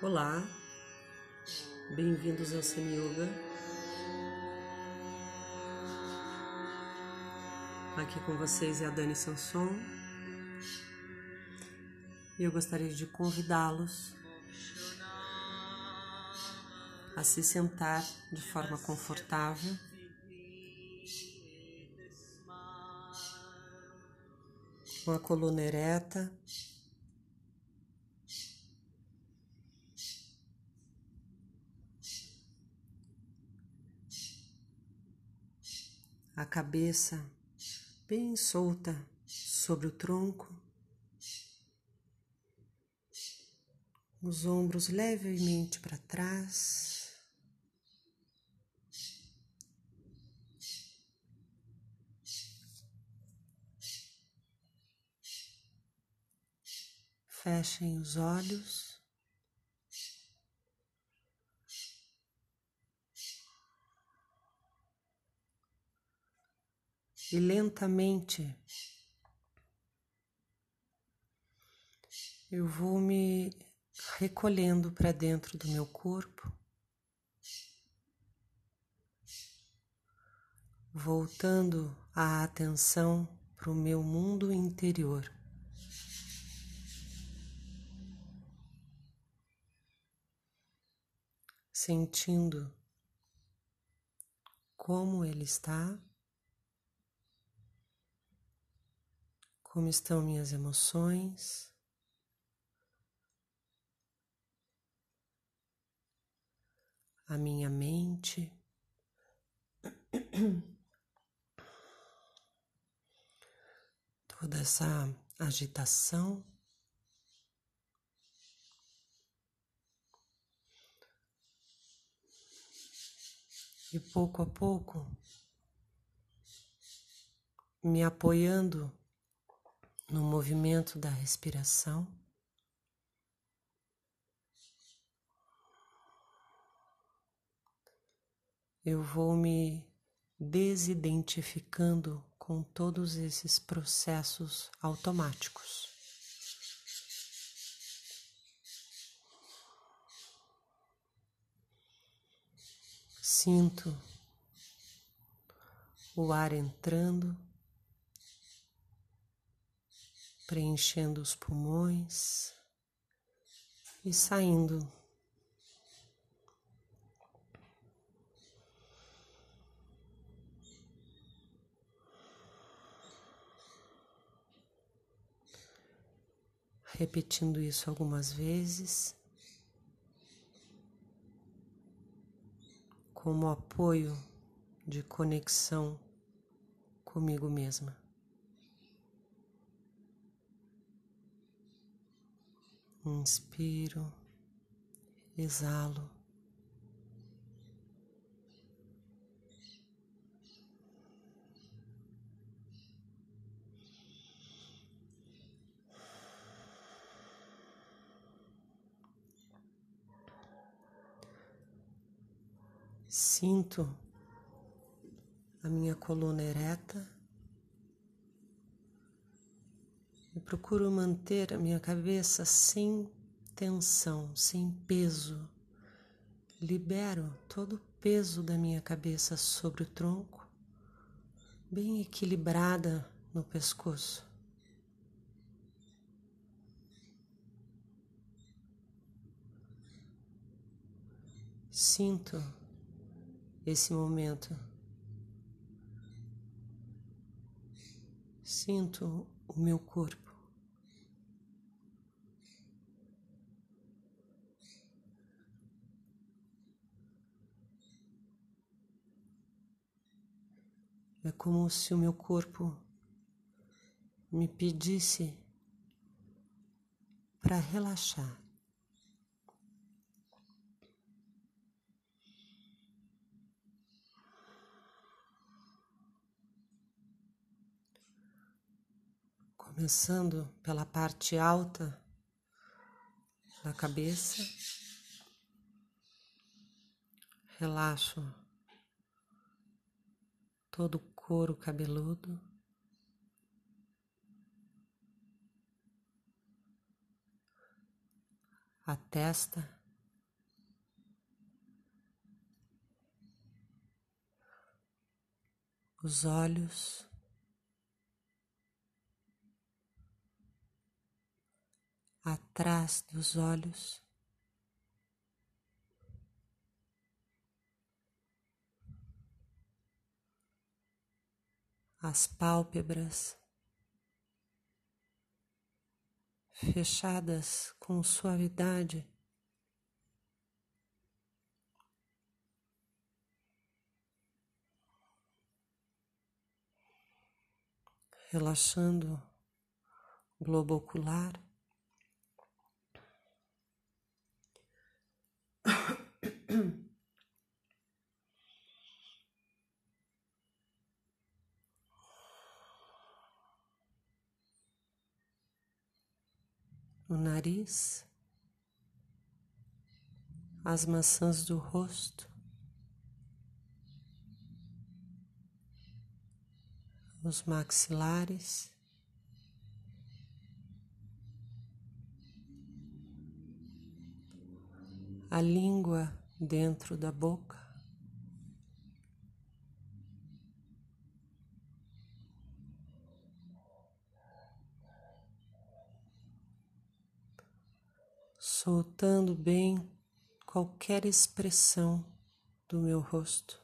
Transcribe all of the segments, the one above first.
Olá, bem-vindos ao Semi Yoga. Aqui com vocês é a Dani Sanson e eu gostaria de convidá-los a se sentar de forma confortável. Com a coluna ereta, a cabeça bem solta sobre o tronco, os ombros levemente para trás. Fechem os olhos. E lentamente eu vou me recolhendo para dentro do meu corpo, voltando a atenção para o meu mundo interior. Sentindo como ele está. Como estão minhas emoções? A minha mente. Toda essa agitação. E pouco a pouco, me apoiando no movimento da respiração. Eu vou me desidentificando com todos esses processos automáticos. Sinto o ar entrando preenchendo os pulmões e saindo. Repetindo isso algumas vezes, como apoio de conexão comigo mesma. Inspiro, exalo. Sinto a minha coluna ereta. Procuro manter a minha cabeça sem tensão, sem peso. Libero todo o peso da minha cabeça sobre o tronco, bem equilibrada no pescoço. Sinto esse momento. Sinto o meu corpo. É como se o meu corpo me pedisse para relaxar. Começando pela parte alta da cabeça, relaxo todo o couro cabeludo. A testa. Os olhos. Atrás dos olhos. As pálpebras fechadas com suavidade. Relaxando o globo ocular. o nariz, as maçãs do rosto, os maxilares. A língua dentro da boca. Soltando bem qualquer expressão do meu rosto.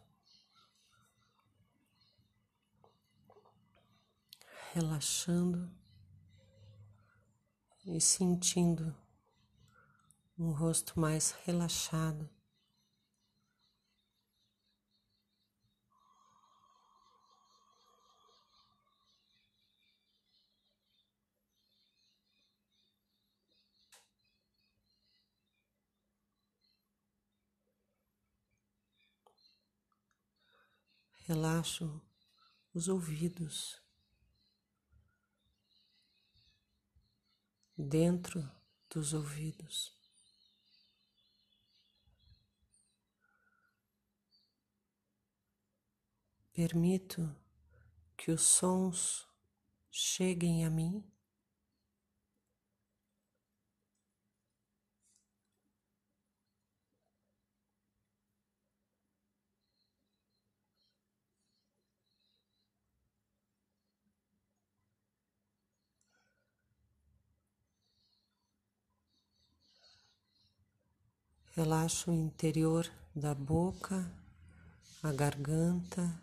Relaxando e sentindo um rosto mais relaxado. Relaxo os ouvidos. Dentro dos ouvidos. Permito que os sons cheguem a mim Relaxa o interior da boca, a garganta.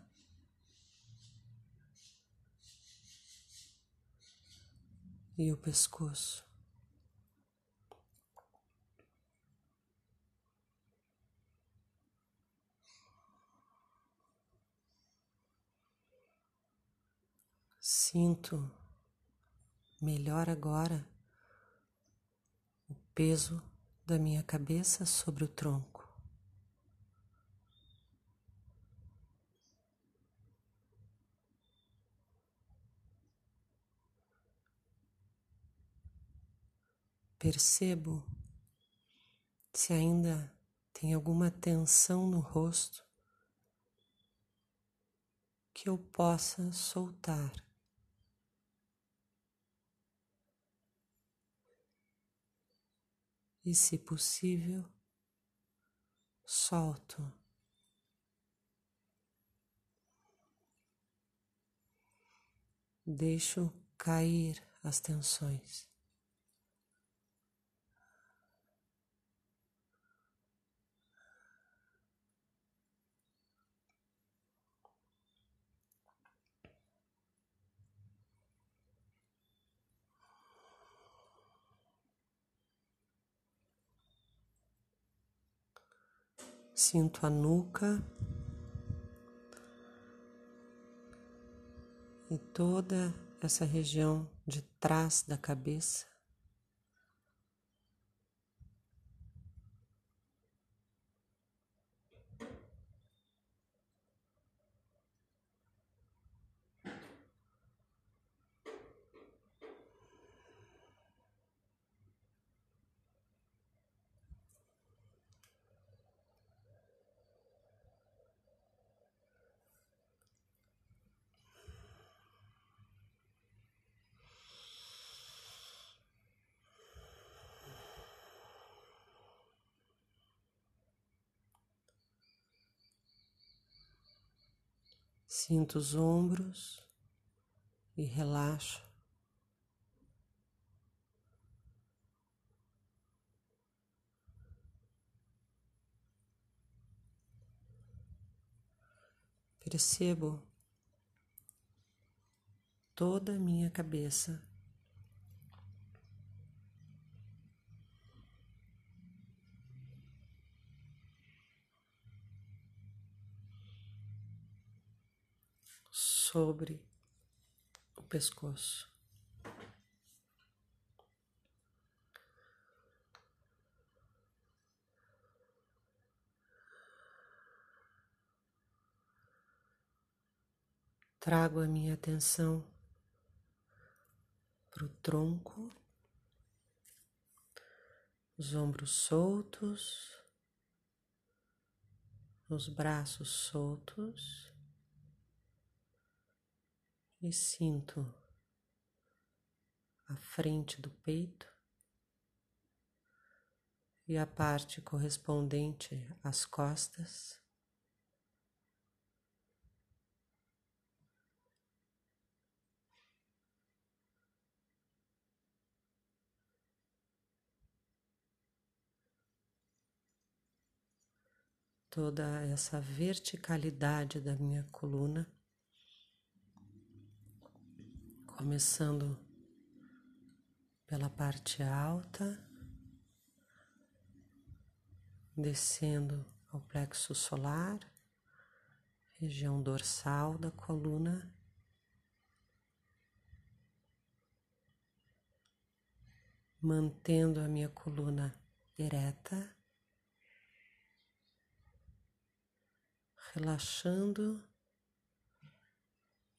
E o pescoço. Sinto melhor agora o peso da minha cabeça sobre o tronco. Percebo se ainda tem alguma tensão no rosto que eu possa soltar. E, se possível, solto. Deixo cair as tensões. Sinto a nuca e toda essa região de trás da cabeça. Sinto os ombros e relaxo. Percebo toda a minha cabeça. Sobre o pescoço. Trago a minha atenção para o tronco, os ombros soltos, os braços soltos e sinto a frente do peito e a parte correspondente às costas. toda essa verticalidade da minha coluna, começando pela parte alta, descendo ao plexo solar, região dorsal da coluna. Mantendo a minha coluna ereta. relaxando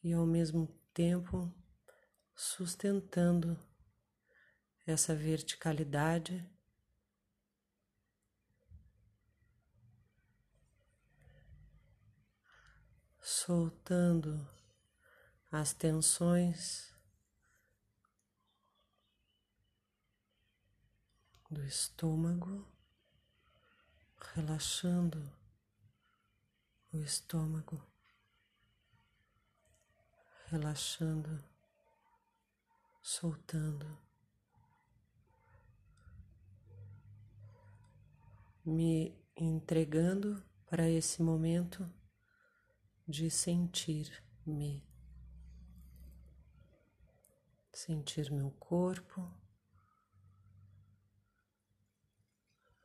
e ao mesmo tempo sustentando essa verticalidade. Soltando as tensões do estômago, relaxando o estômago, relaxando, soltando, me entregando para esse momento de sentir-me, sentir meu corpo,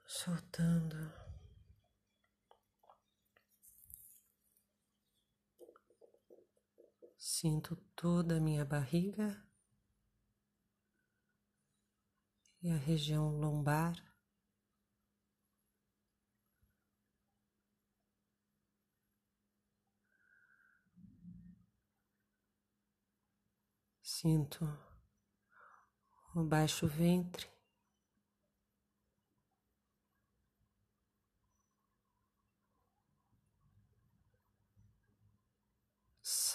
soltando. Sinto toda a minha barriga e a região lombar. Sinto o baixo ventre.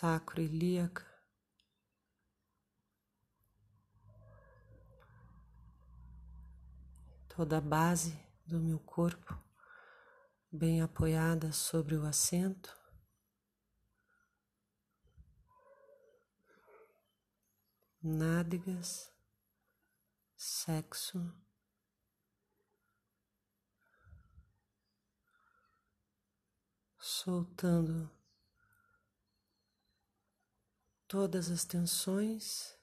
sacro ilíaca. Toda a base do meu corpo bem apoiada sobre o assento. Nádegas, sexo. Soltando todas as tensões.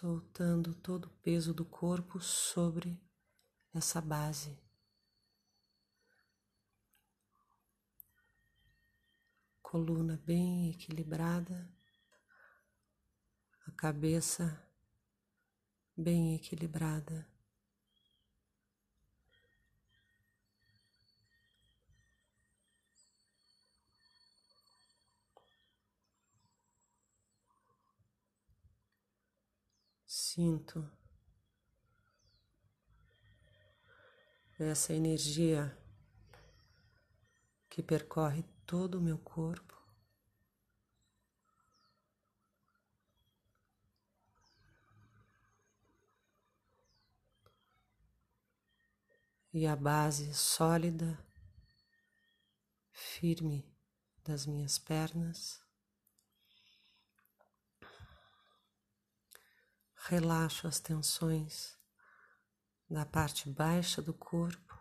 Soltando todo o peso do corpo sobre essa base. Coluna bem equilibrada, a cabeça bem equilibrada. Sinto essa energia que percorre todo o meu corpo. e a base sólida, firme das minhas pernas. Relaxo as tensões da parte baixa do corpo.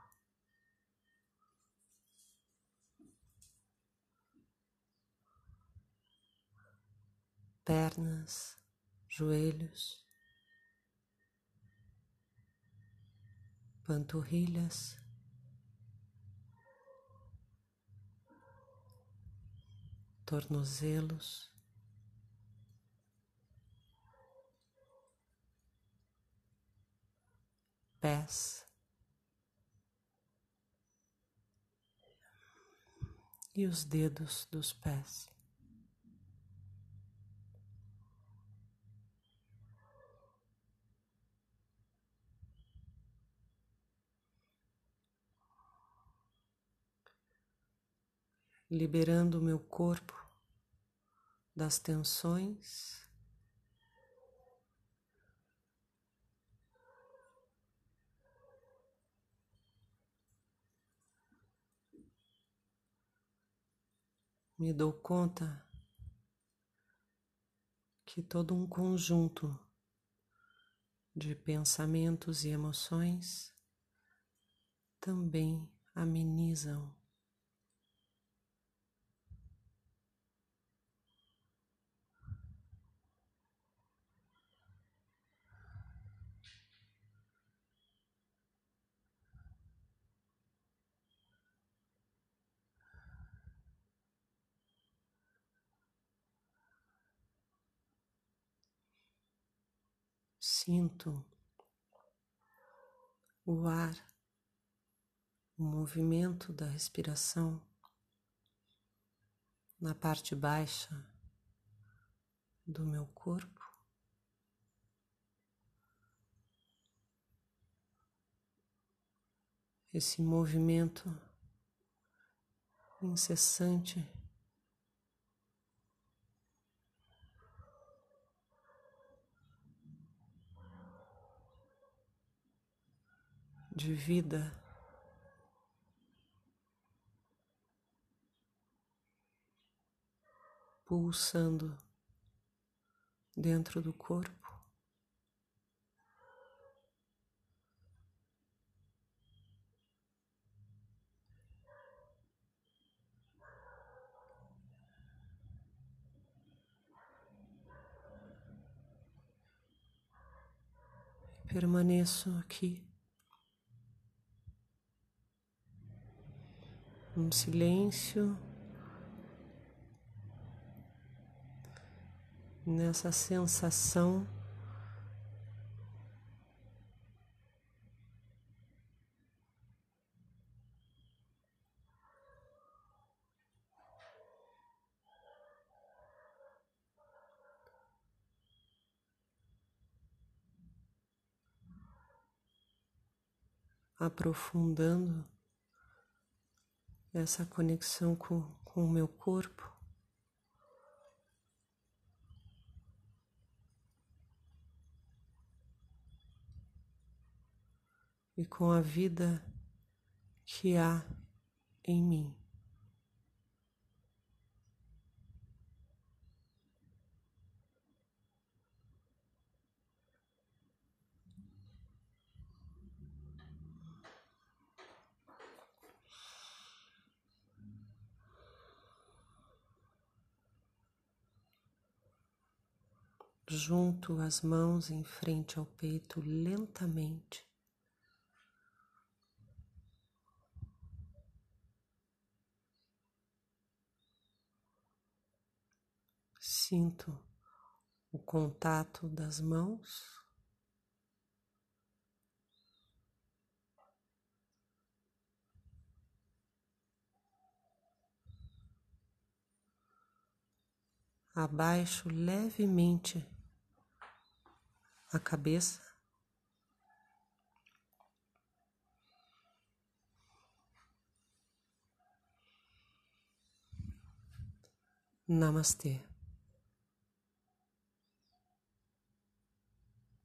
Pernas, joelhos, panturrilhas. Tornozelos, pés e os dedos dos pés. liberando o meu corpo das tensões. Me dou conta que todo um conjunto de pensamentos e emoções também amenizam Sinto o ar, o movimento da respiração na parte baixa do meu corpo. Esse movimento incessante de vida. Pulsando dentro do corpo. Permaneço aqui um silêncio, nessa sensação. Aprofundando essa conexão com, com o meu corpo. E com a vida que há em mim. Junto as mãos em frente ao peito lentamente. Sinto o contato das mãos. Abaixo levemente a cabeça. Namastê.